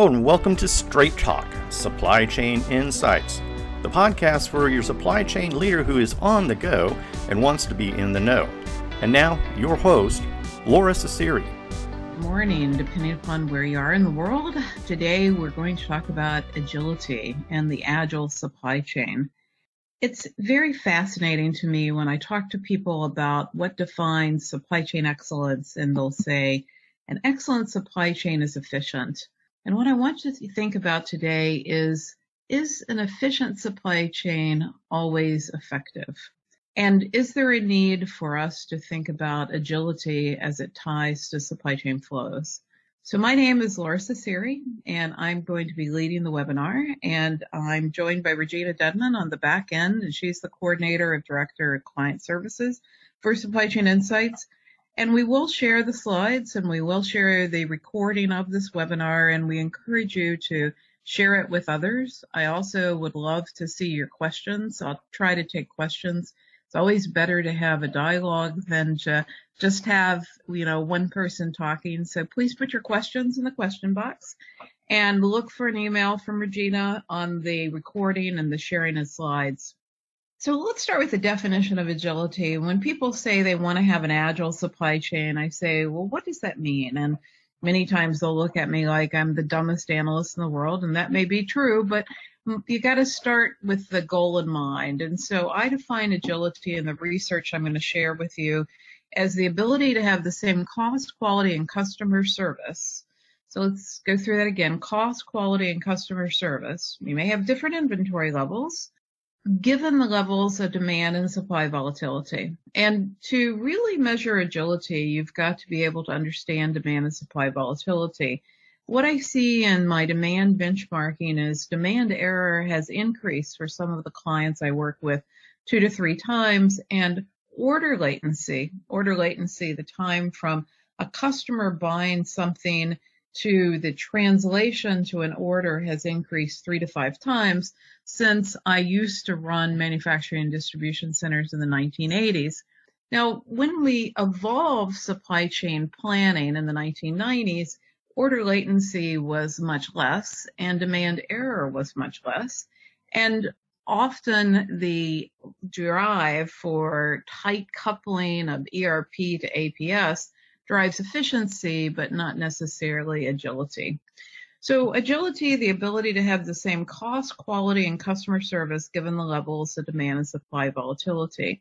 Hello and welcome to Straight Talk Supply Chain Insights, the podcast for your supply chain leader who is on the go and wants to be in the know. And now, your host, Lora Cecere. Morning, depending upon where you are in the world. Today, we're going to talk about agility and the agile supply chain. It's very fascinating to me when I talk to people about what defines supply chain excellence, and they'll say, an excellent supply chain is efficient. And what I want you to think about today is, is an efficient supply chain always effective? And is there a need for us to think about agility as it ties to supply chain flows? So my name is Lora Cecere, and I'm going to be leading the webinar. And I'm joined by Regina Dedman on the back end, and she's the coordinator of Director of Client Services for Supply Chain Insights. And we will share the slides and we will share the recording of this webinar and we encourage you to share it with others. I also would love to see your questions. I'll try to take questions. It's always better to have a dialogue than to just have, you know, one person talking. So please put your questions in the question box and look for an email from Regina on the recording and the sharing of slides. So let's start with the definition of agility. When people say they want to have an agile supply chain, I say, well, what does that mean? And many times they'll look at me like I'm the dumbest analyst in the world, and that may be true, but you got to start with the goal in mind. And so I define agility in the research I'm going to share with you as the ability to have the same cost, quality, and customer service. So let's go through that again. Cost, quality, and customer service. You may have different inventory levels given the levels of demand and supply volatility. And to really measure agility, you've got to be able to understand demand and supply volatility. What I see in my demand benchmarking is demand error has increased for some of the clients I work with two to three times and order latency, order latency, the time from a customer buying something to the translation to an order has increased three to five times since I used to run manufacturing and distribution centers in the 1980s. Now, when we evolved supply chain planning in the 1990s, order latency was much less and demand error was much less. And often the drive for tight coupling of ERP to APS drives efficiency, but not necessarily agility. So agility, the ability to have the same cost, quality, and customer service given the levels of demand and supply volatility.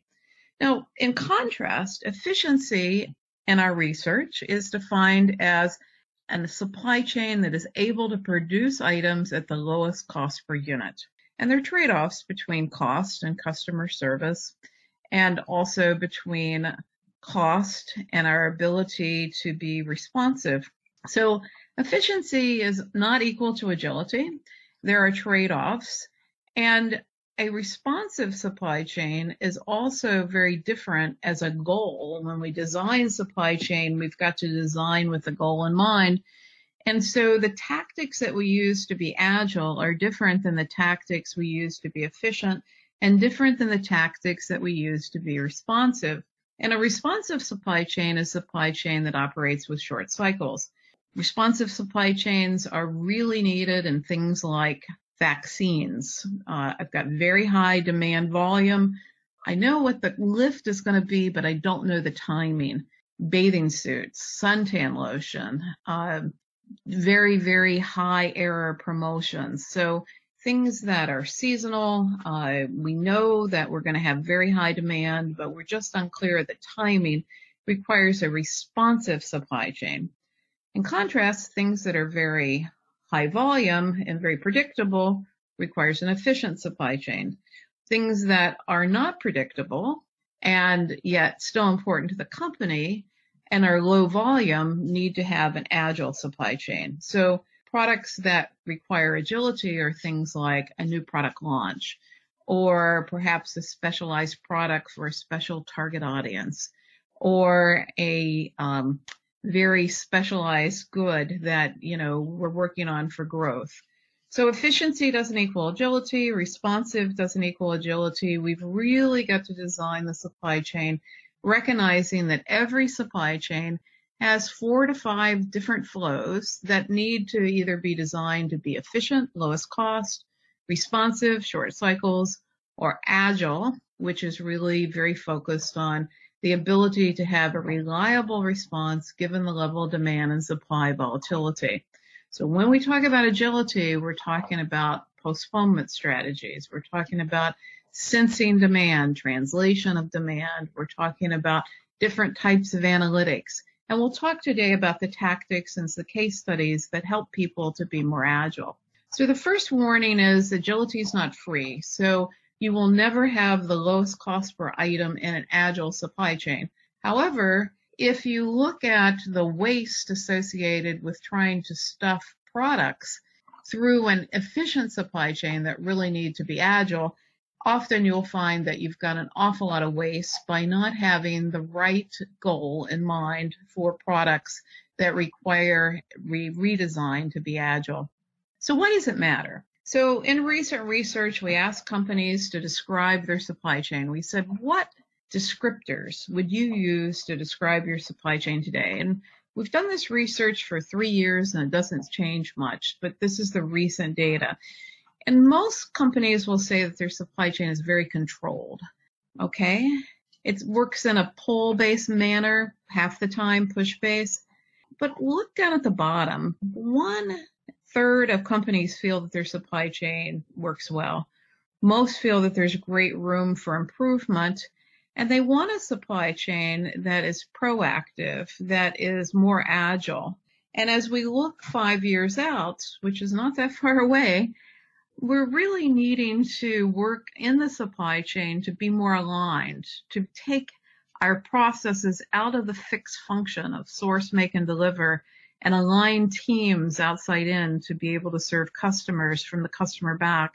Now, in contrast, efficiency in our research is defined as a supply chain that is able to produce items at the lowest cost per unit. And there are trade-offs between cost and customer service, and also between cost and our ability to be responsive. So efficiency is not equal to agility. There are trade-offs and a responsive supply chain is also very different as a goal. When we design supply chain, we've got to design with the goal in mind. And so the tactics that we use to be agile are different than the tactics we use to be efficient and different than the tactics that we use to be responsive. And a responsive supply chain is a supply chain that operates with short cycles. Responsive supply chains are really needed in things like vaccines. Uh, I've got very high demand volume. I know what the lift is going to be, but I don't know the timing. Bathing suits, suntan lotion, uh, very, very high error promotions. So things that are seasonal. Uh, we know that we're going to have very high demand, but we're just unclear the timing requires a responsive supply chain. In contrast, things that are very high volume and very predictable requires an efficient supply chain. Things that are not predictable and yet still important to the company and are low volume need to have an agile supply chain. So products that require agility are things like a new product launch or perhaps a specialized product for a special target audience or a um, very specialized good that you know we're working on for growth. So efficiency doesn't equal agility responsive doesn't equal agility. We've really got to design the supply chain recognizing that every supply chain has four to five different flows that need to either be designed to be efficient, lowest cost, responsive, short cycles, or agile, which is really very focused on the ability to have a reliable response given the level of demand and supply volatility. So when we talk about agility, we're talking about postponement strategies. We're talking about sensing demand, translation of demand. We're talking about different types of analytics. And we'll talk today about the tactics and the case studies that help people to be more agile. So the first warning is agility is not free. So you will never have the lowest cost per item in an agile supply chain. However, if you look at the waste associated with trying to stuff products through an efficient supply chain that really need to be agile, often you'll find that you've got an awful lot of waste by not having the right goal in mind for products that require re- redesign to be agile. So why does it matter? So in recent research, we asked companies to describe their supply chain. We said, what descriptors would you use to describe your supply chain today? And we've done this research for three years and it doesn't change much, but this is the recent data. And most companies will say that their supply chain is very controlled. Okay. It works in a pull based manner, half the time push based. But look down at the bottom. One third of companies feel that their supply chain works well. Most feel that there's great room for improvement. And they want a supply chain that is proactive, that is more agile. And as we look five years out, which is not that far away, we're really needing to work in the supply chain to be more aligned, to take our processes out of the fixed function of source, make, and deliver and align teams outside in to be able to serve customers from the customer back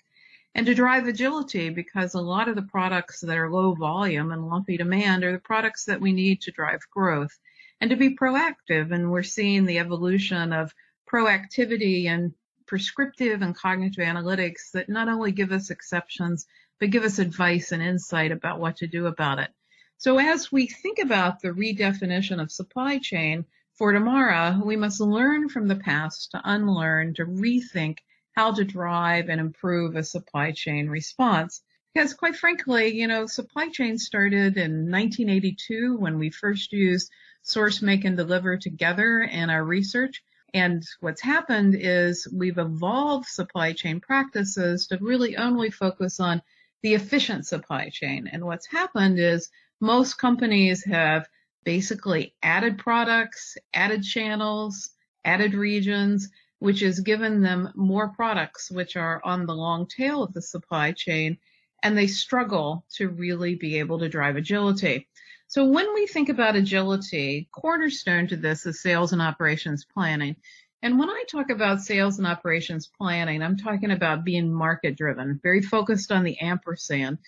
and to drive agility because a lot of the products that are low volume and lumpy demand are the products that we need to drive growth and to be proactive. And we're seeing the evolution of proactivity and prescriptive and cognitive analytics that not only give us exceptions, but give us advice and insight about what to do about it. So as we think about the redefinition of supply chain for tomorrow, we must learn from the past to unlearn, to rethink how to drive and improve a supply chain response. Because quite frankly, you know, supply chain started in 1982 when we first used source, make, and deliver together in our research. And what's happened is we've evolved supply chain practices to really only focus on the efficient supply chain. And what's happened is most companies have basically added products, added channels, added regions, which has given them more products which are on the long tail of the supply chain and they struggle to really be able to drive agility. So when we think about agility, cornerstone to this is sales and operations planning. And when I talk about sales and operations planning, I'm talking about being market driven, very focused on the ampersand,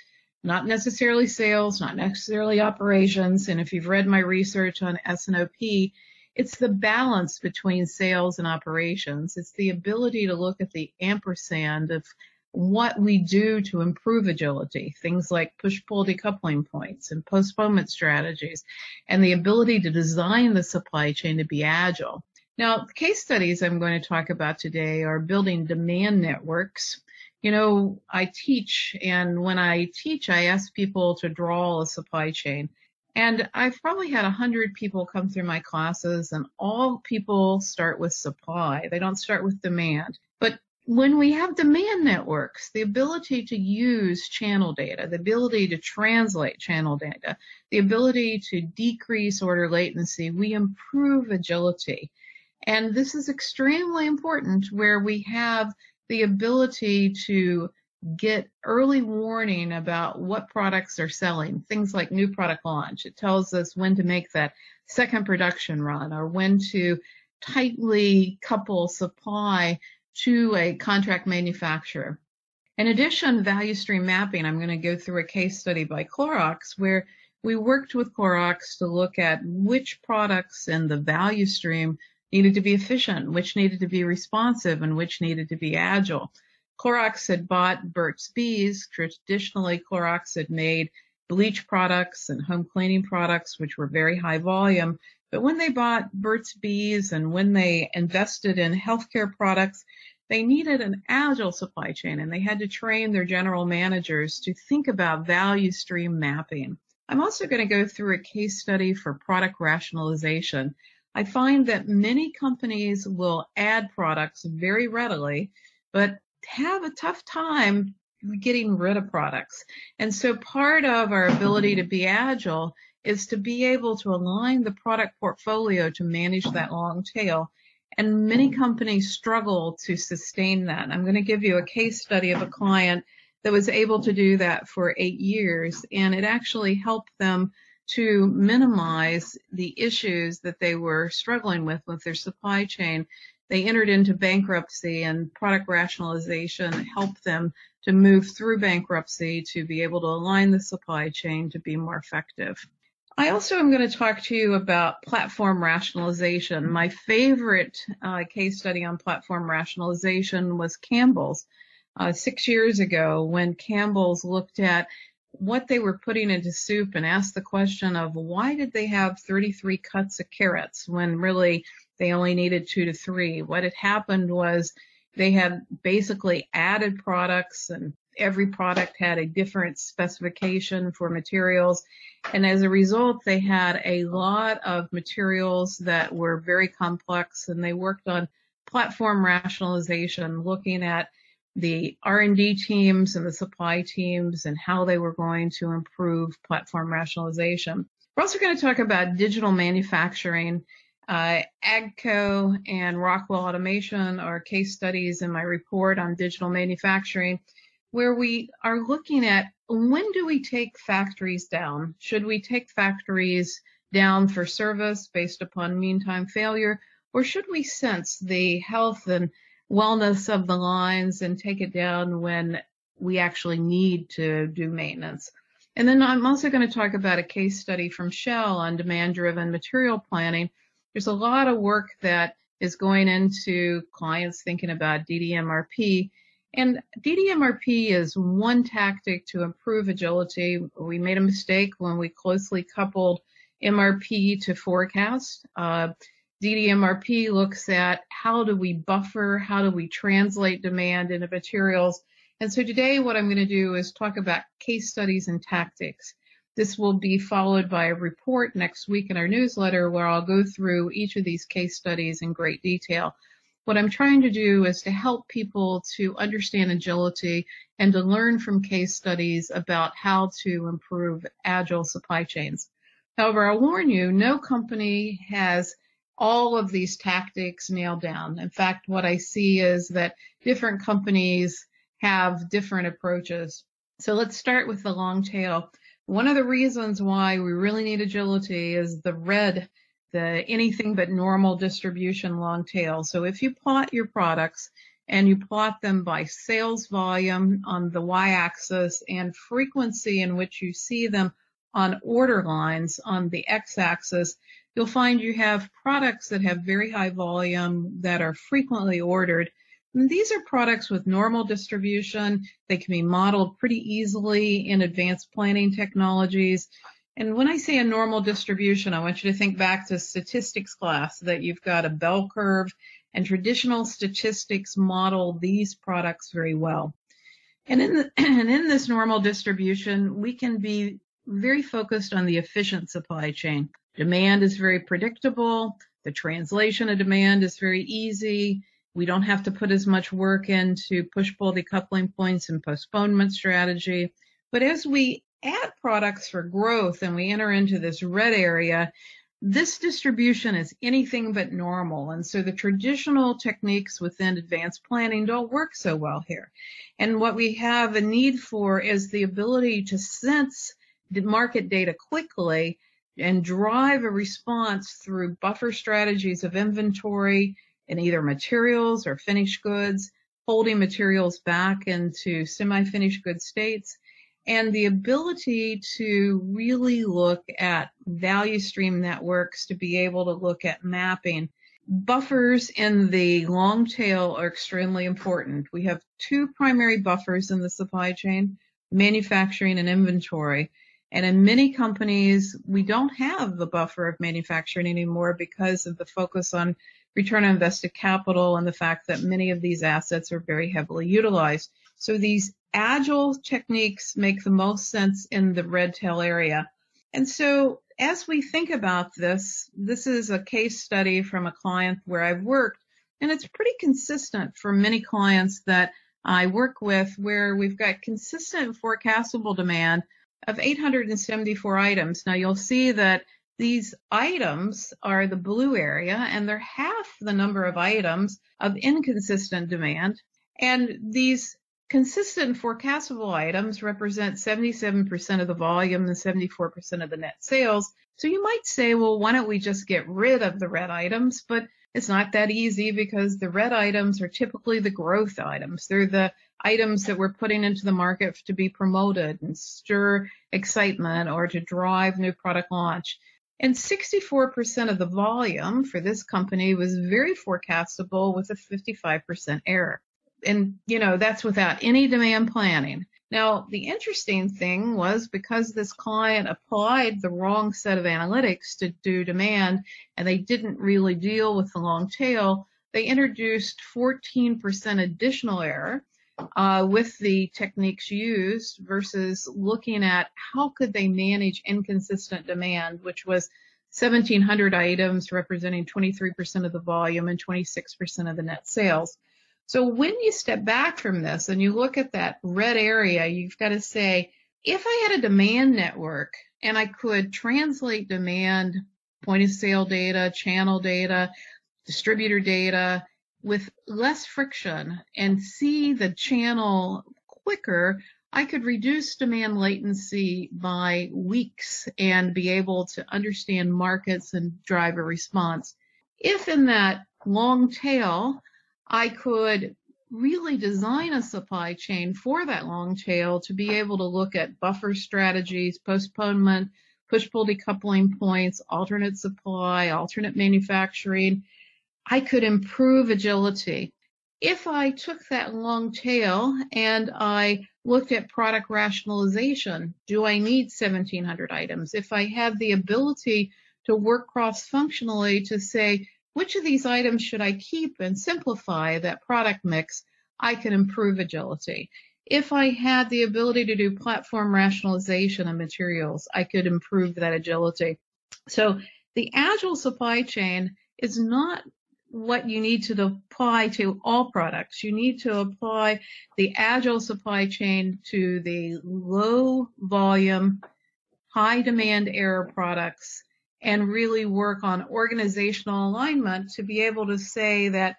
not necessarily sales, not necessarily operations. And if you've read my research on S&OP, it's the balance between sales and operations. It's the ability to look at the ampersand of what we do to improve agility, things like push-pull decoupling points and postponement strategies, and the ability to design the supply chain to be agile. Now, the case studies I'm going to talk about today are building demand networks. You know, I teach, and when I teach, I ask people to draw a supply chain. And I've probably had a hundred people come through my classes and all people start with supply. They don't start with demand. When we have demand networks, the ability to use channel data, the ability to translate channel data, the ability to decrease order latency, we improve agility. And this is extremely important where we have the ability to get early warning about what products are selling, things like new product launch. It tells us when to make that second production run or when to tightly couple supply to a contract manufacturer. In addition, value stream mapping, I'm going to go through a case study by Clorox where we worked with Clorox to look at which products in the value stream needed to be efficient, which needed to be responsive, and which needed to be agile. Clorox had bought Burt's Bees. Traditionally, Clorox had made bleach products and home cleaning products, which were very high volume. But when they bought Burt's Bees and when they invested in healthcare products, they needed an agile supply chain and they had to train their general managers to think about value stream mapping. I'm also going to go through a case study for product rationalization. I find that many companies will add products very readily, but have a tough time getting rid of products. And so part of our ability to be agile is to be able to align the product portfolio to manage that long tail. And many companies struggle to sustain that. I'm going to give you a case study of a client that was able to do that for eight years, and it actually helped them to minimize the issues that they were struggling with with their supply chain. They entered into bankruptcy and product rationalization helped them to move through bankruptcy to be able to align the supply chain to be more effective. I also am going to talk to you about platform rationalization. My favorite uh, case study on platform rationalization was Campbell's uh, six years ago when Campbell's looked at what they were putting into soup and asked the question of why did they have 33 cuts of carrots when really they only needed two to three. What had happened was they had basically added products and every product had a different specification for materials. And as a result, they had a lot of materials that were very complex and they worked on platform rationalization, looking at the R&D teams and the supply teams and how they were going to improve platform rationalization. We're also going to talk about digital manufacturing. Uh, AGCO and Rockwell Automation are case studies in my report on digital manufacturing where we are looking at when do we take factories down? Should we take factories down for service based upon meantime failure, or should we sense the health and wellness of the lines and take it down when we actually need to do maintenance? And then I'm also going to talk about a case study from Shell on demand driven material planning. There's a lot of work that is going into clients thinking about DDMRP and DDMRP is one tactic to improve agility. We made a mistake when we closely coupled MRP to forecast. Uh, DDMRP looks at how do we buffer, how do we translate demand into materials. And so today what I'm going to do is talk about case studies and tactics. This will be followed by a report next week in our newsletter where I'll go through each of these case studies in great detail. What I'm trying to do is to help people to understand agility and to learn from case studies about how to improve agile supply chains. However, I'll warn you, no company has all of these tactics nailed down. In fact, what I see is that different companies have different approaches. So let's start with the long tail. One of the reasons why we really need agility is the red the anything but normal distribution long tail. So if you plot your products and you plot them by sales volume on the y-axis and frequency in which you see them on order lines on the x-axis, you'll find you have products that have very high volume that are frequently ordered. And these are products with normal distribution. They can be modeled pretty easily in advanced planning technologies. And when I say a normal distribution, I want you to think back to statistics class that you've got a bell curve and traditional statistics model these products very well. And in, the, and in this normal distribution, we can be very focused on the efficient supply chain. Demand is very predictable. The translation of demand is very easy. We don't have to put as much work into push-pull decoupling points and postponement strategy. But as we add products for growth and we enter into this red area, this distribution is anything but normal. And so the traditional techniques within advanced planning don't work so well here. And what we have a need for is the ability to sense the market data quickly and drive a response through buffer strategies of inventory in either materials or finished goods, holding materials back into semi-finished good states, and the ability to really look at value stream networks to be able to look at mapping. Buffers in the long tail are extremely important. We have two primary buffers in the supply chain, manufacturing and inventory. And in many companies, we don't have the buffer of manufacturing anymore because of the focus on return on invested capital and the fact that many of these assets are very heavily utilized. So these agile techniques make the most sense in the red tail area. And so as we think about this, this is a case study from a client where I've worked, and it's pretty consistent for many clients that I work with where we've got consistent forecastable demand of 874 items. Now you'll see that these items are the blue area and they're half the number of items of inconsistent demand. And these consistent forecastable items represent 77% of the volume and 74% of the net sales. So you might say, well, why don't we just get rid of the red items? But it's not that easy because the red items are typically the growth items. They're the items that we're putting into the market to be promoted and stir excitement or to drive new product launch. And 64% of the volume for this company was very forecastable with a 55% error. And, you know, that's without any demand planning. Now, the interesting thing was because this client applied the wrong set of analytics to do demand and they didn't really deal with the long tail, they introduced 14% additional error uh, with the techniques used versus looking at how could they manage inconsistent demand, which was 1,700 items representing 23% of the volume and 26% of the net sales. So when you step back from this and you look at that red area, you've got to say, if I had a demand network and I could translate demand, point of sale data, channel data, distributor data, with less friction and see the channel quicker, I could reduce demand latency by weeks and be able to understand markets and drive a response. If in that long tail, I could really design a supply chain for that long tail to be able to look at buffer strategies, postponement, push pull decoupling points, alternate supply, alternate manufacturing, I could improve agility. If I took that long tail and I looked at product rationalization, do I need 1700 items? If I had the ability to work cross functionally to say, which of these items should I keep and simplify that product mix, I can improve agility. If I had the ability to do platform rationalization of materials, I could improve that agility. So the agile supply chain is not what you need to apply to all products. You need to apply the agile supply chain to the low volume, high demand error products and really work on organizational alignment to be able to say that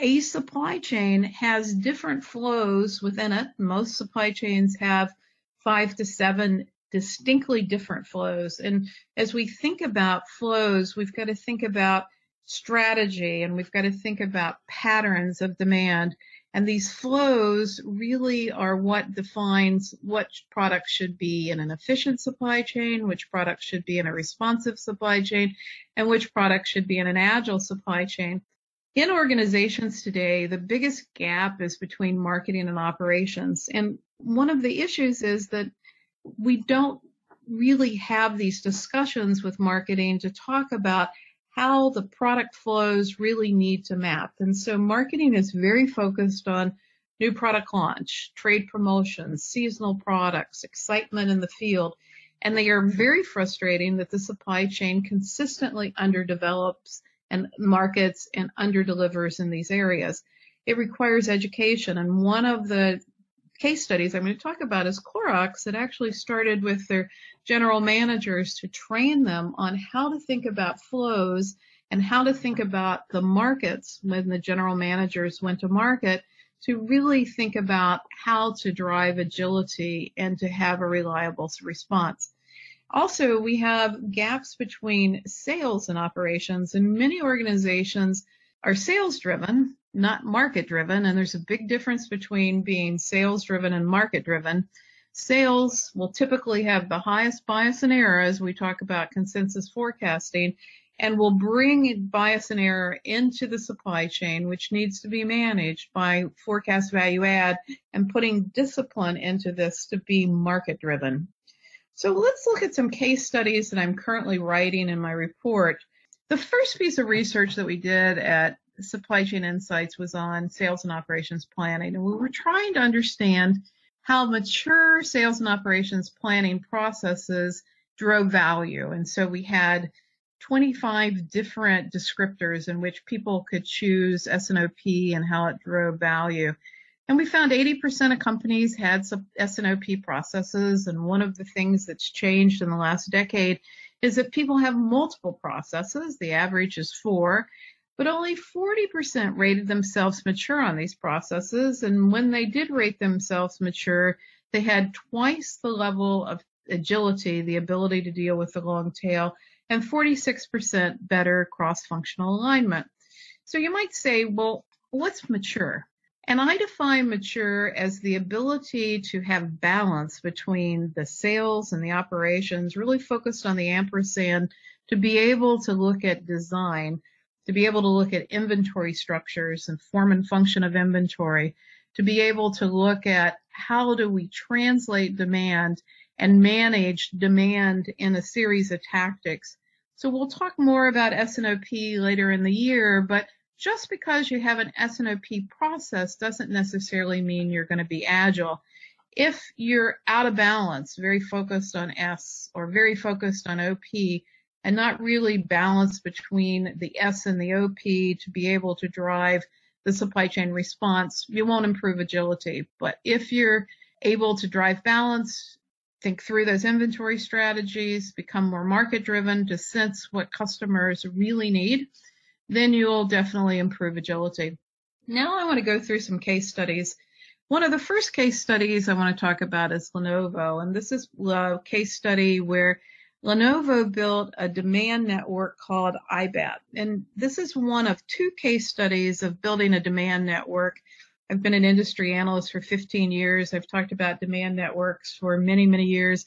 a supply chain has different flows within it. Most supply chains have five to seven distinctly different flows. And as we think about flows, we've got to think about strategy and we've got to think about patterns of demand. And these flows really are what defines what products should be in an efficient supply chain, which products should be in a responsive supply chain, and which products should be in an agile supply chain. In organizations today, the biggest gap is between marketing and operations. And one of the issues is that we don't really have these discussions with marketing to talk about how the product flows really need to map. And so marketing is very focused on new product launch, trade promotions, seasonal products, excitement in the field. And they are very frustrating that the supply chain consistently underdevelops and markets and underdelivers in these areas. It requires education. And one of the case studies I'm going to talk about is Clorox that actually started with their general managers to train them on how to think about flows and how to think about the markets when the general managers went to market to really think about how to drive agility and to have a reliable response. Also, we have gaps between sales and operations and many organizations are sales driven not market driven. And there's a big difference between being sales driven and market driven. Sales will typically have the highest bias and error as we talk about consensus forecasting and will bring bias and error into the supply chain, which needs to be managed by forecast value add and putting discipline into this to be market driven. So let's look at some case studies that I'm currently writing in my report. The first piece of research that we did at Supply Chain Insights was on sales and operations planning. And we were trying to understand how mature sales and operations planning processes drove value. And so we had 25 different descriptors in which people could choose S&OP and how it drove value. And we found 80% of companies had some S&OP processes. And one of the things that's changed in the last decade is that people have multiple processes. The average is four, but only 40% rated themselves mature on these processes. And when they did rate themselves mature, they had twice the level of agility, the ability to deal with the long tail, and 46% better cross-functional alignment. So you might say, well, what's mature? And I define mature as the ability to have balance between the sales and the operations, really focused on the ampersand to be able to look at design, to be able to look at inventory structures and form and function of inventory, to be able to look at how do we translate demand and manage demand in a series of tactics. So we'll talk more about S&OP later in the year, but just because you have an S&OP process doesn't necessarily mean you're going to be agile. If you're out of balance, very focused on S or very focused on OP, and not really balance between the S and the OP to be able to drive the supply chain response, you won't improve agility. But if you're able to drive balance, think through those inventory strategies, become more market driven to sense what customers really need, then you'll definitely improve agility. Now I want to go through some case studies. One of the first case studies I want to talk about is Lenovo, and this is a case study where Lenovo built a demand network called IBAT. And this is one of two case studies of building a demand network. I've been an industry analyst for 15 years. I've talked about demand networks for many, many years,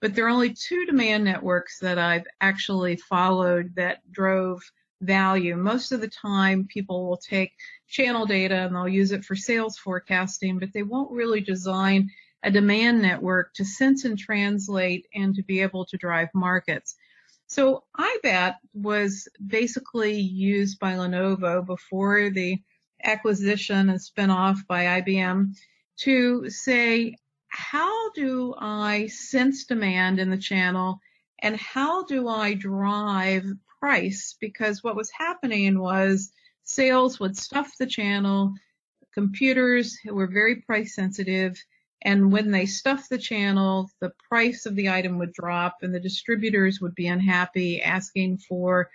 but there are only two demand networks that I've actually followed that drove value. Most of the time, people will take channel data and they'll use it for sales forecasting, but they won't really design a demand network to sense and translate and to be able to drive markets. So IBAT was basically used by Lenovo before the acquisition and spinoff by IBM to say, how do I sense demand in the channel and how do I drive price because what was happening was sales would stuff the channel, computers were very price sensitive, and when they stuffed the channel, the price of the item would drop and the distributors would be unhappy asking for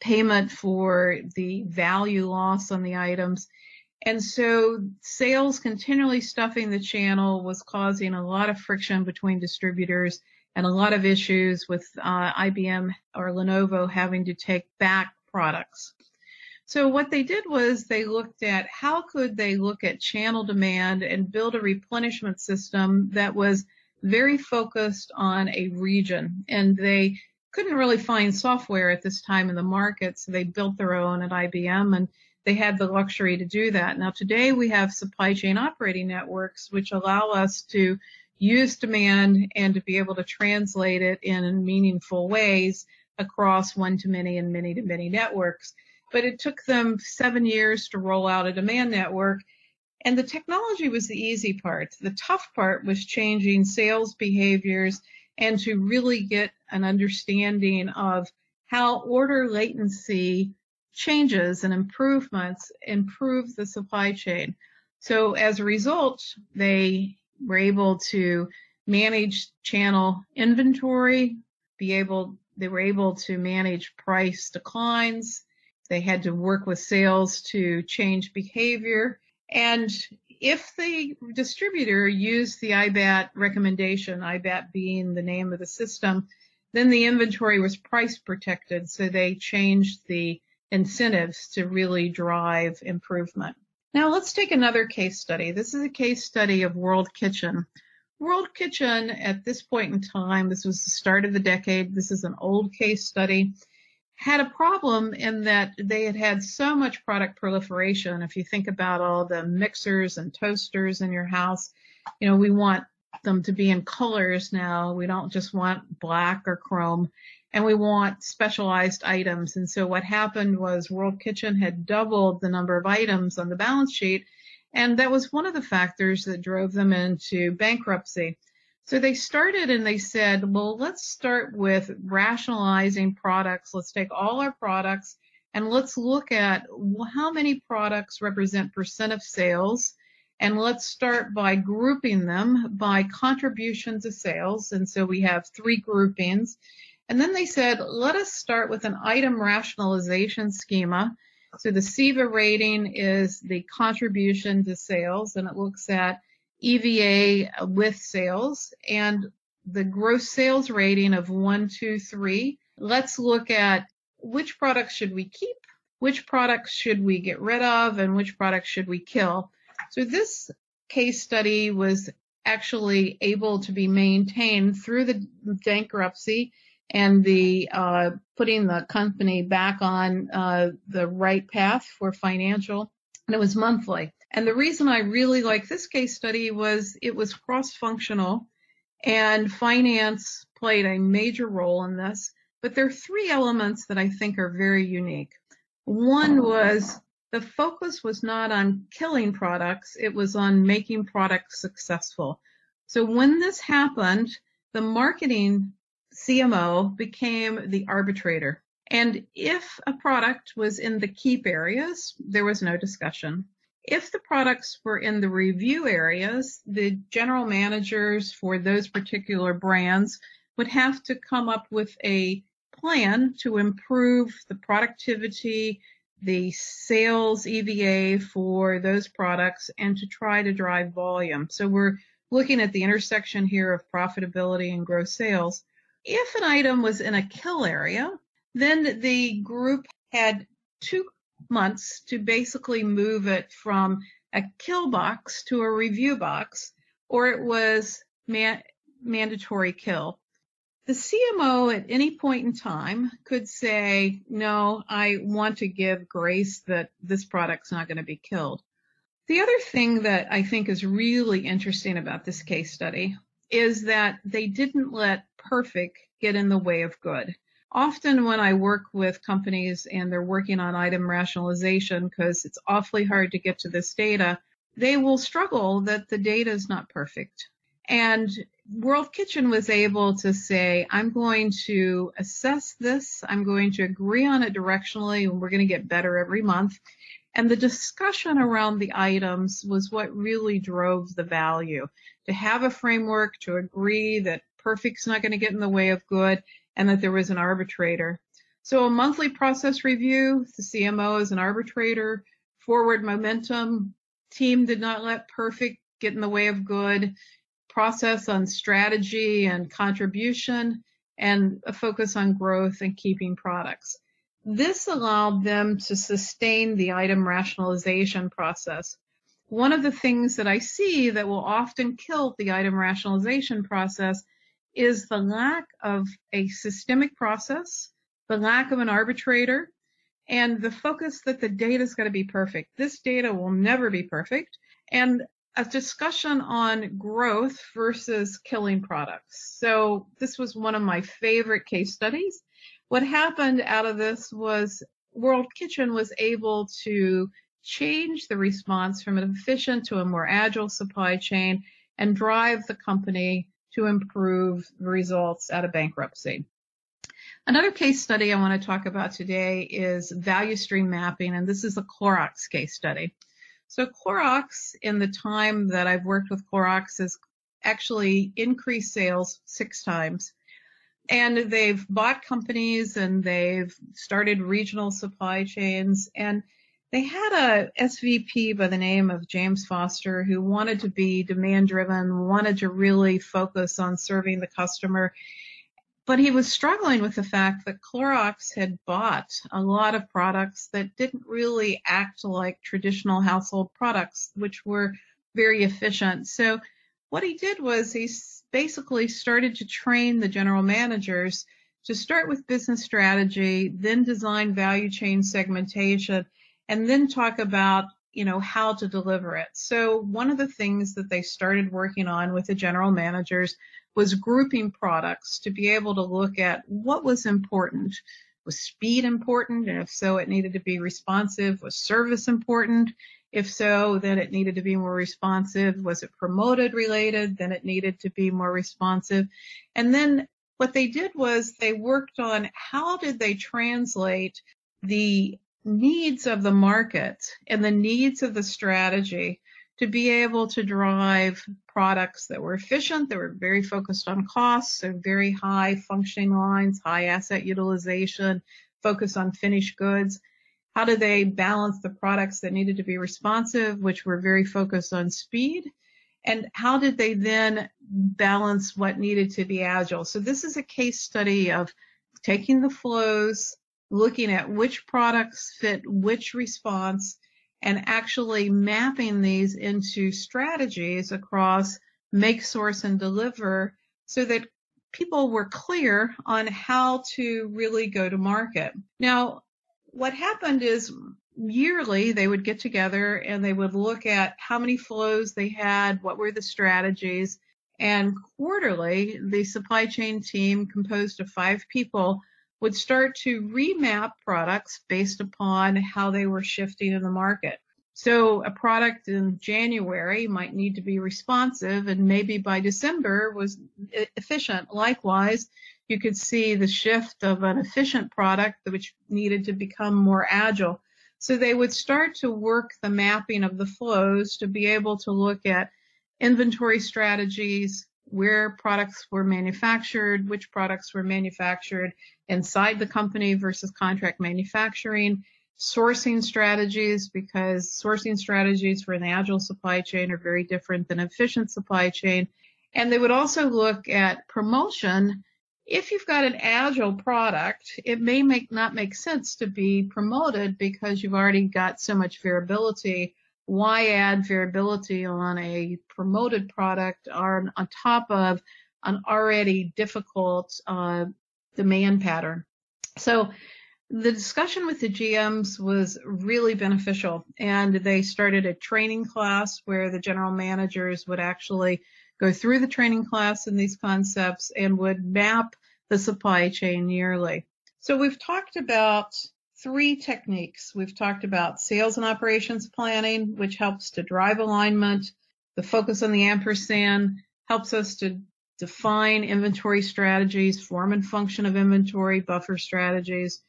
payment for the value loss on the items. And so sales continually stuffing the channel was causing a lot of friction between distributors and a lot of issues with uh, IBM or Lenovo having to take back products. So what they did was they looked at how could they look at channel demand and build a replenishment system that was very focused on a region. And they couldn't really find software at this time in the market, so they built their own at IBM and they had the luxury to do that. Now today we have supply chain operating networks which allow us to use demand and to be able to translate it in meaningful ways across one to many and many to many networks. But it took them seven years to roll out a demand network. And the technology was the easy part. The tough part was changing sales behaviors and to really get an understanding of how order latency changes and improvements improve the supply chain. So as a result, they were able to manage channel inventory, be able, they were able to manage price declines. They had to work with sales to change behavior. And if the distributor used the IBAT recommendation, IBAT being the name of the system, then the inventory was price protected. So they changed the incentives to really drive improvement. Now let's take another case study. This is a case study of World Kitchen. World Kitchen at this point in time, this was the start of the decade, this is an old case study, had a problem in that they had had so much product proliferation. If you think about all the mixers and toasters in your house, you know, we want them to be in colors now. We don't just want black or chrome and we want specialized items. And so what happened was World Kitchen had doubled the number of items on the balance sheet. And that was one of the factors that drove them into bankruptcy. So they started and they said, well, let's start with rationalizing products. Let's take all our products and let's look at how many products represent percent of sales. And let's start by grouping them by contributions to sales. And so we have three groupings. And then they said, let us start with an item rationalization schema. So the SEVA rating is the contribution to sales, and it looks at EVA with sales and the gross sales rating of one, two, three. Let's look at which products should we keep, which products should we get rid of, and which products should we kill. So this case study was actually able to be maintained through the bankruptcy and the uh, putting the company back on uh, the right path for financial. And it was monthly. And the reason I really like this case study was it was cross-functional and finance played a major role in this. But there are three elements that I think are very unique. One was the focus was not on killing products, it was on making products successful. So when this happened, the marketing CMO became the arbitrator. And if a product was in the keep areas, there was no discussion. If the products were in the review areas, the general managers for those particular brands would have to come up with a plan to improve the productivity, the sales EVA for those products, and to try to drive volume. So we're looking at the intersection here of profitability and gross sales. If an item was in a kill area, then the group had two months to basically move it from a kill box to a review box, or it was man- mandatory kill. The CMO at any point in time could say, no, I want to give grace that this product's not going to be killed. The other thing that I think is really interesting about this case study is that they didn't let perfect get in the way of good. Often when I work with companies and they're working on item rationalization because it's awfully hard to get to this data, they will struggle that the data is not perfect. And World Kitchen was able to say, I'm going to assess this, I'm going to agree on it directionally, and we're going to get better every month. And the discussion around the items was what really drove the value. To have a framework, to agree that perfect's not going to get in the way of good, and that there was an arbitrator. So a monthly process review, the CMO is an arbitrator, forward momentum, team did not let perfect get in the way of good, process on strategy and contribution, and a focus on growth and keeping products. This allowed them to sustain the item rationalization process. One of the things that I see that will often kill the item rationalization process is the lack of a systemic process, the lack of an arbitrator, and the focus that the data is going to be perfect. This data will never be perfect. And a discussion on growth versus killing products. So this was one of my favorite case studies. What happened out of this was World Kitchen was able to change the response from an efficient to a more agile supply chain and drive the company to improve results out of bankruptcy. Another case study I want to talk about today is value stream mapping, and this is a Clorox case study. So Clorox, in the time that I've worked with Clorox, has actually increased sales six times. And they've bought companies and they've started regional supply chains. And they had a SVP by the name of James Foster who wanted to be demand driven, wanted to really focus on serving the customer. But he was struggling with the fact that Clorox had bought a lot of products that didn't really act like traditional household products, which were very efficient. So what he did was he basically started to train the general managers to start with business strategy, then design value chain segmentation, and then talk about you know, how to deliver it. So one of the things that they started working on with the general managers was grouping products to be able to look at what was important. Was speed important? And if so, it needed to be responsive. Was service important? If so, then it needed to be more responsive. Was it promoted related? Then it needed to be more responsive. And then what they did was they worked on how did they translate the needs of the market and the needs of the strategy to be able to drive products that were efficient, that were very focused on costs, so very high functioning lines, high asset utilization, focus on finished goods. How do they balance the products that needed to be responsive, which were very focused on speed? And how did they then balance what needed to be agile? So this is a case study of taking the flows, looking at which products fit which response, and actually mapping these into strategies across make, source, and deliver so that people were clear on how to really go to market. Now, what happened is yearly they would get together and they would look at how many flows they had, what were the strategies, and quarterly the supply chain team composed of five people would start to remap products based upon how they were shifting in the market. So a product in January might need to be responsive and maybe by December was efficient. Likewise, you could see the shift of an efficient product which needed to become more agile. So they would start to work the mapping of the flows to be able to look at inventory strategies, where products were manufactured, which products were manufactured inside the company versus contract manufacturing, sourcing strategies, because sourcing strategies for an agile supply chain are very different than efficient supply chain. And they would also look at promotion. If you've got an agile product, it may make not make sense to be promoted because you've already got so much variability why add variability on a promoted product on, on top of an already difficult uh, demand pattern? So the discussion with the GMs was really beneficial and they started a training class where the general managers would actually go through the training class in these concepts and would map the supply chain yearly. So we've talked about three techniques. We've talked about sales and operations planning, which helps to drive alignment. The focus on the ampersand helps us to define inventory strategies, form and function of inventory, buffer strategies.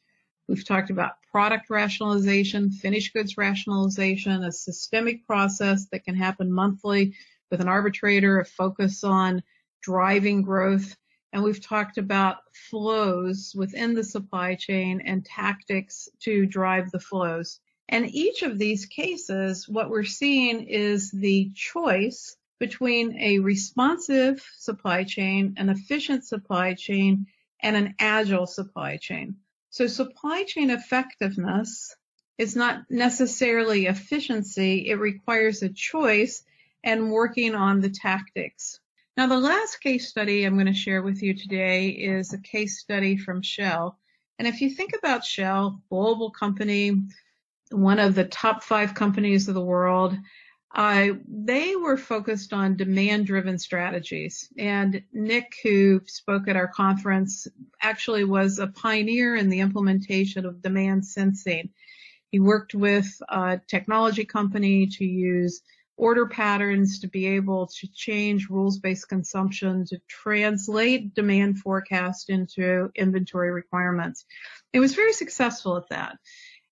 We've talked about product rationalization, finished goods rationalization, a systemic process that can happen monthly with an arbitrator, a focus on driving growth. And we've talked about flows within the supply chain and tactics to drive the flows. And each of these cases, what we're seeing is the choice between a responsive supply chain, an efficient supply chain, and an agile supply chain. So supply chain effectiveness is not necessarily efficiency. It requires a choice and working on the tactics. Now, the last case study I'm going to share with you today is a case study from Shell. And if you think about Shell, global company, one of the top five companies of the world, uh, they were focused on demand driven strategies. And Nick, who spoke at our conference, actually was a pioneer in the implementation of demand sensing. He worked with a technology company to use order patterns to be able to change rules-based consumption to translate demand forecast into inventory requirements. He was very successful at that.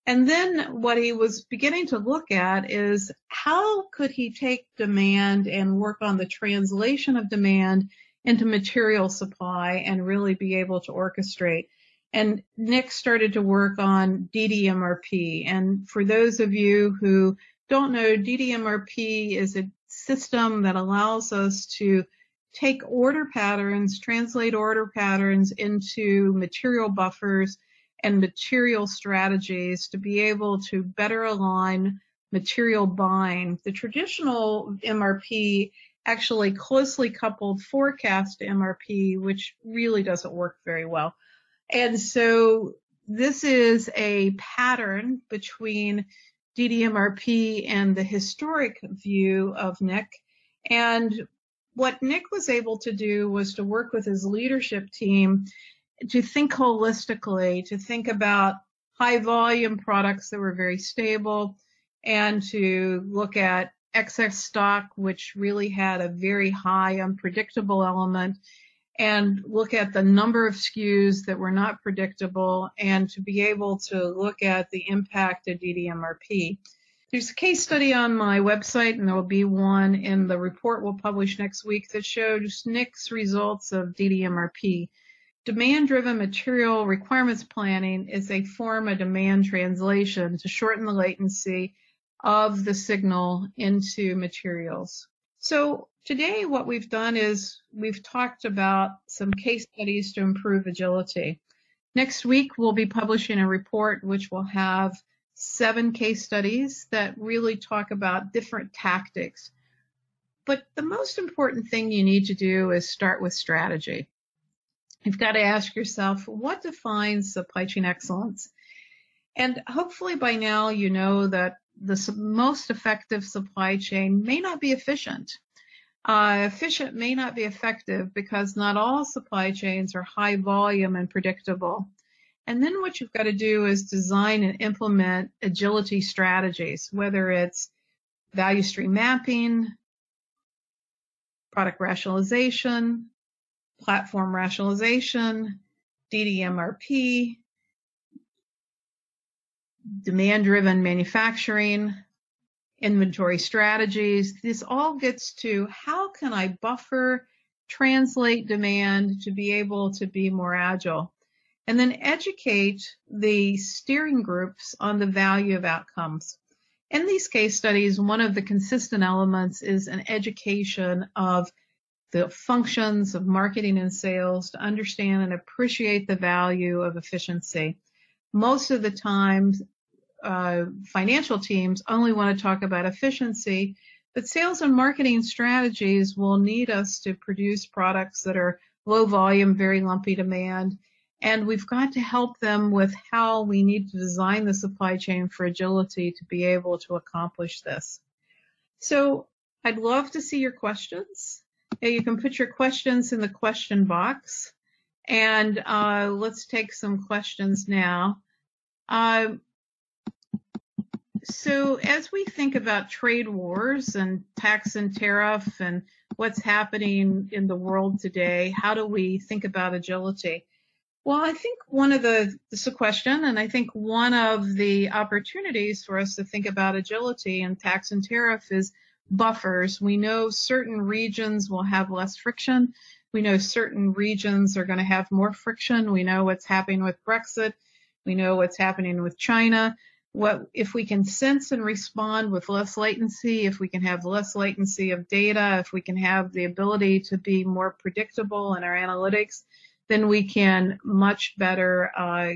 And then what he was beginning to look at is how could he take demand and work on the translation of demand into material supply and really be able to orchestrate. And Nick started to work on DDMRP. And for those of you who don't know, DDMRP is a system that allows us to take order patterns, translate order patterns into material buffers and material strategies to be able to better align material buying. The traditional MRP actually closely coupled forecast MRP, which really doesn't work very well. And so this is a pattern between DDMRP and the historic view of Nick. And what Nick was able to do was to work with his leadership team to think holistically, to think about high volume products that were very stable, and to look at excess stock, which really had a very high unpredictable element, and look at the number of SKUs that were not predictable, and to be able to look at the impact of DDMRP. There's a case study on my website, and there will be one in the report we'll publish next week that shows Nick's results of DDMRP. Demand-driven material requirements planning is a form of demand translation to shorten the latency of the signal into materials. So today what we've done is we've talked about some case studies to improve agility. Next week we'll be publishing a report which will have seven case studies that really talk about different tactics. But the most important thing you need to do is start with strategy. You've got to ask yourself, what defines supply chain excellence? And hopefully by now you know that the most effective supply chain may not be efficient. Uh, efficient may not be effective because not all supply chains are high volume and predictable. And then what you've got to do is design and implement agility strategies, whether it's value stream mapping, product rationalization, platform rationalization, DDMRP, demand driven manufacturing, inventory strategies. This all gets to how can I buffer, translate demand to be able to be more agile, and then educate the steering groups on the value of outcomes. In these case studies, one of the consistent elements is an education of the functions of marketing and sales to understand and appreciate the value of efficiency. Most of the time, uh, financial teams only want to talk about efficiency, but sales and marketing strategies will need us to produce products that are low volume, very lumpy demand. And we've got to help them with how we need to design the supply chain for agility to be able to accomplish this. So I'd love to see your questions. You can put your questions in the question box. And uh, let's take some questions now. Uh, so as we think about trade wars and tax and tariff and what's happening in the world today, how do we think about agility? Well, I think one of the, this is a question, and I think one of the opportunities for us to think about agility and tax and tariff is buffers. We know certain regions will have less friction. We know certain regions are going to have more friction. We know what's happening with Brexit. We know what's happening with China what if we can sense and respond with less latency, if we can have less latency of data, if we can have the ability to be more predictable in our analytics, then we can much better uh,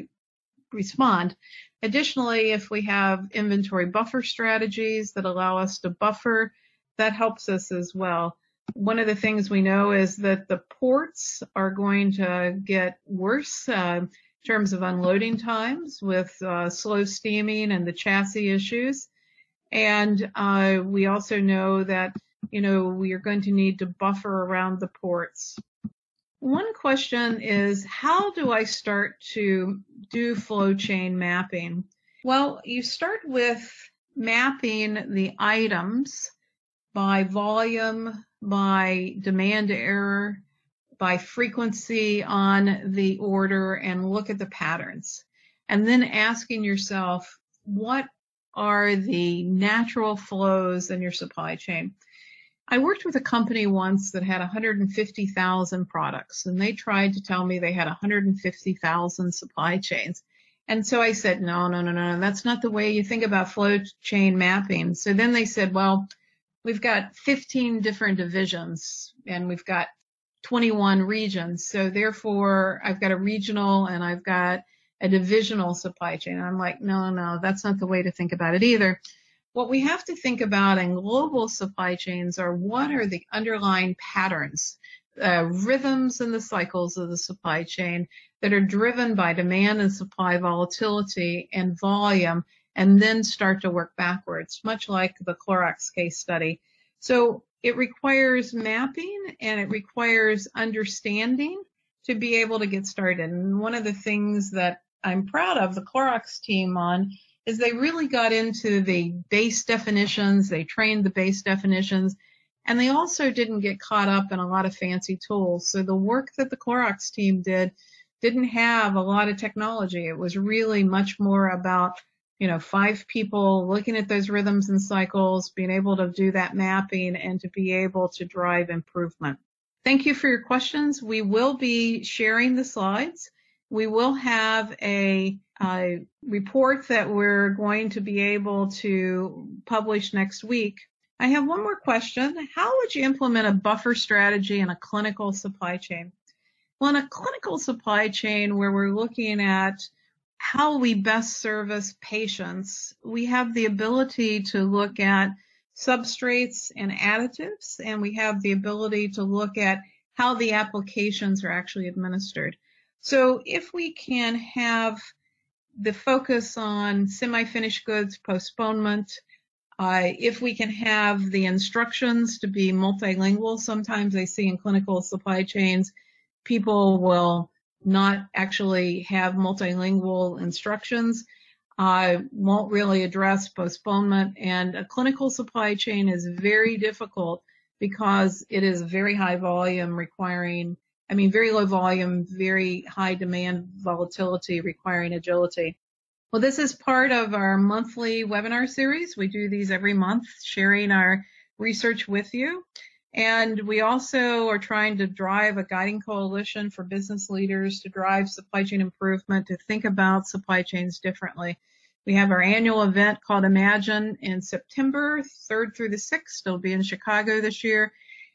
respond. Additionally, if we have inventory buffer strategies that allow us to buffer, that helps us as well. One of the things we know is that the ports are going to get worse. Uh, terms of unloading times with uh, slow steaming and the chassis issues. And uh, we also know that, you know, we are going to need to buffer around the ports. One question is, how do I start to do flow chain mapping? Well, you start with mapping the items by volume, by demand error, by frequency on the order and look at the patterns. And then asking yourself, what are the natural flows in your supply chain? I worked with a company once that had 150,000 products and they tried to tell me they had 150,000 supply chains. And so I said, no, no, no, no, that's not the way you think about flow chain mapping. So then they said, well, we've got 15 different divisions and we've got 21 regions. So therefore, I've got a regional and I've got a divisional supply chain. I'm like, no, no, that's not the way to think about it either. What we have to think about in global supply chains are what are the underlying patterns, uh, rhythms and the cycles of the supply chain that are driven by demand and supply volatility and volume and then start to work backwards, much like the Clorox case study. So it requires mapping and it requires understanding to be able to get started. And one of the things that I'm proud of the Clorox team on is they really got into the base definitions, they trained the base definitions, and they also didn't get caught up in a lot of fancy tools. So the work that the Clorox team did didn't have a lot of technology. It was really much more about, you know, five people looking at those rhythms and cycles, being able to do that mapping and to be able to drive improvement. Thank you for your questions. We will be sharing the slides. We will have a, a report that we're going to be able to publish next week. I have one more question. How would you implement a buffer strategy in a clinical supply chain? Well, in a clinical supply chain where we're looking at how we best service patients, we have the ability to look at substrates and additives, and we have the ability to look at how the applications are actually administered. So if we can have the focus on semi-finished goods postponement, uh, if we can have the instructions to be multilingual, sometimes I see in clinical supply chains people will not actually have multilingual instructions. I won't really address postponement and a clinical supply chain is very difficult because it is very high volume requiring, I mean, very low volume, very high demand volatility requiring agility. Well, this is part of our monthly webinar series. We do these every month, sharing our research with you. And we also are trying to drive a guiding coalition for business leaders to drive supply chain improvement, to think about supply chains differently. We have our annual event called Imagine in September 3rd through the 6th. It'll be in Chicago this year.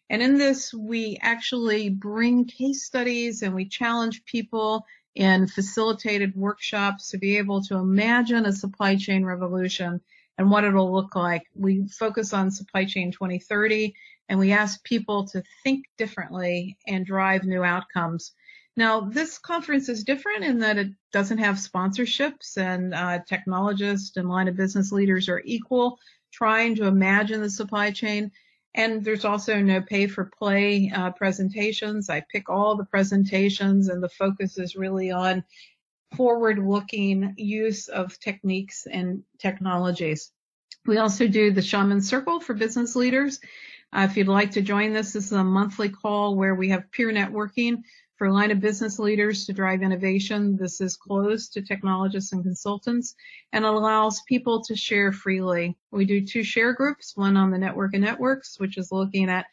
And in this, we actually bring case studies and we challenge people in facilitated workshops to be able to imagine a supply chain revolution and what it'll look like. We focus on supply chain 2030 and we ask people to think differently and drive new outcomes. Now, this conference is different in that it doesn't have sponsorships and uh, technologists and line of business leaders are equal, trying to imagine the supply chain. And there's also no pay for play uh, presentations. I pick all the presentations and the focus is really on forward looking use of techniques and technologies. We also do the Shaman Circle for business leaders. Uh, if you'd like to join this, this is a monthly call where we have peer networking for line of business leaders to drive innovation. This is closed to technologists and consultants and allows people to share freely. We do two share groups, one on the network of networks, which is looking at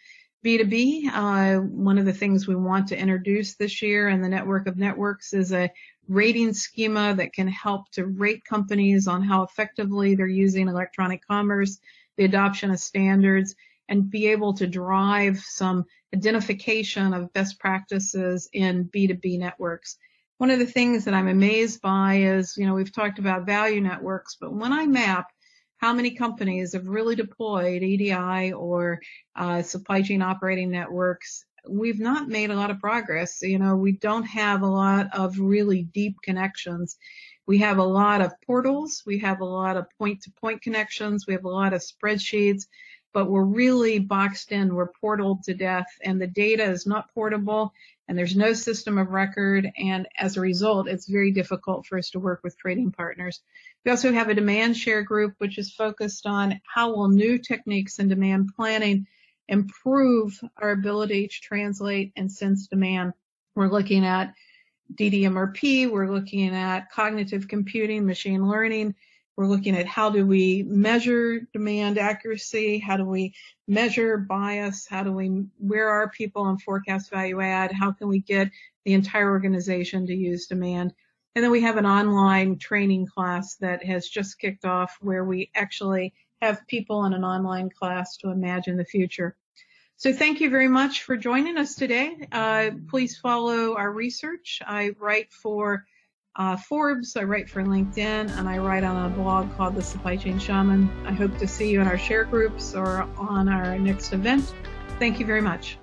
B2B. Uh, one of the things we want to introduce this year in the network of networks is a rating schema that can help to rate companies on how effectively they're using electronic commerce, the adoption of standards, and be able to drive some identification of best practices in B2B networks. One of the things that I'm amazed by is, you know, we've talked about value networks, but when I map how many companies have really deployed EDI or uh, supply chain operating networks, we've not made a lot of progress. You know, we don't have a lot of really deep connections. We have a lot of portals. We have a lot of point to point connections. We have a lot of spreadsheets but we're really boxed in. We're portaled to death and the data is not portable and there's no system of record. And as a result, it's very difficult for us to work with trading partners. We also have a demand share group, which is focused on how will new techniques in demand planning improve our ability to translate and sense demand. We're looking at DDMRP, we're looking at cognitive computing, machine learning, we're looking at how do we measure demand accuracy? How do we measure bias? How do we, where are people on forecast value add? How can we get the entire organization to use demand? And then we have an online training class that has just kicked off where we actually have people in an online class to imagine the future. So thank you very much for joining us today. Uh, please follow our research. I write for uh, Forbes, I write for LinkedIn, and I write on a blog called The Supply Chain Shaman. I hope to see you in our share groups or on our next event. Thank you very much.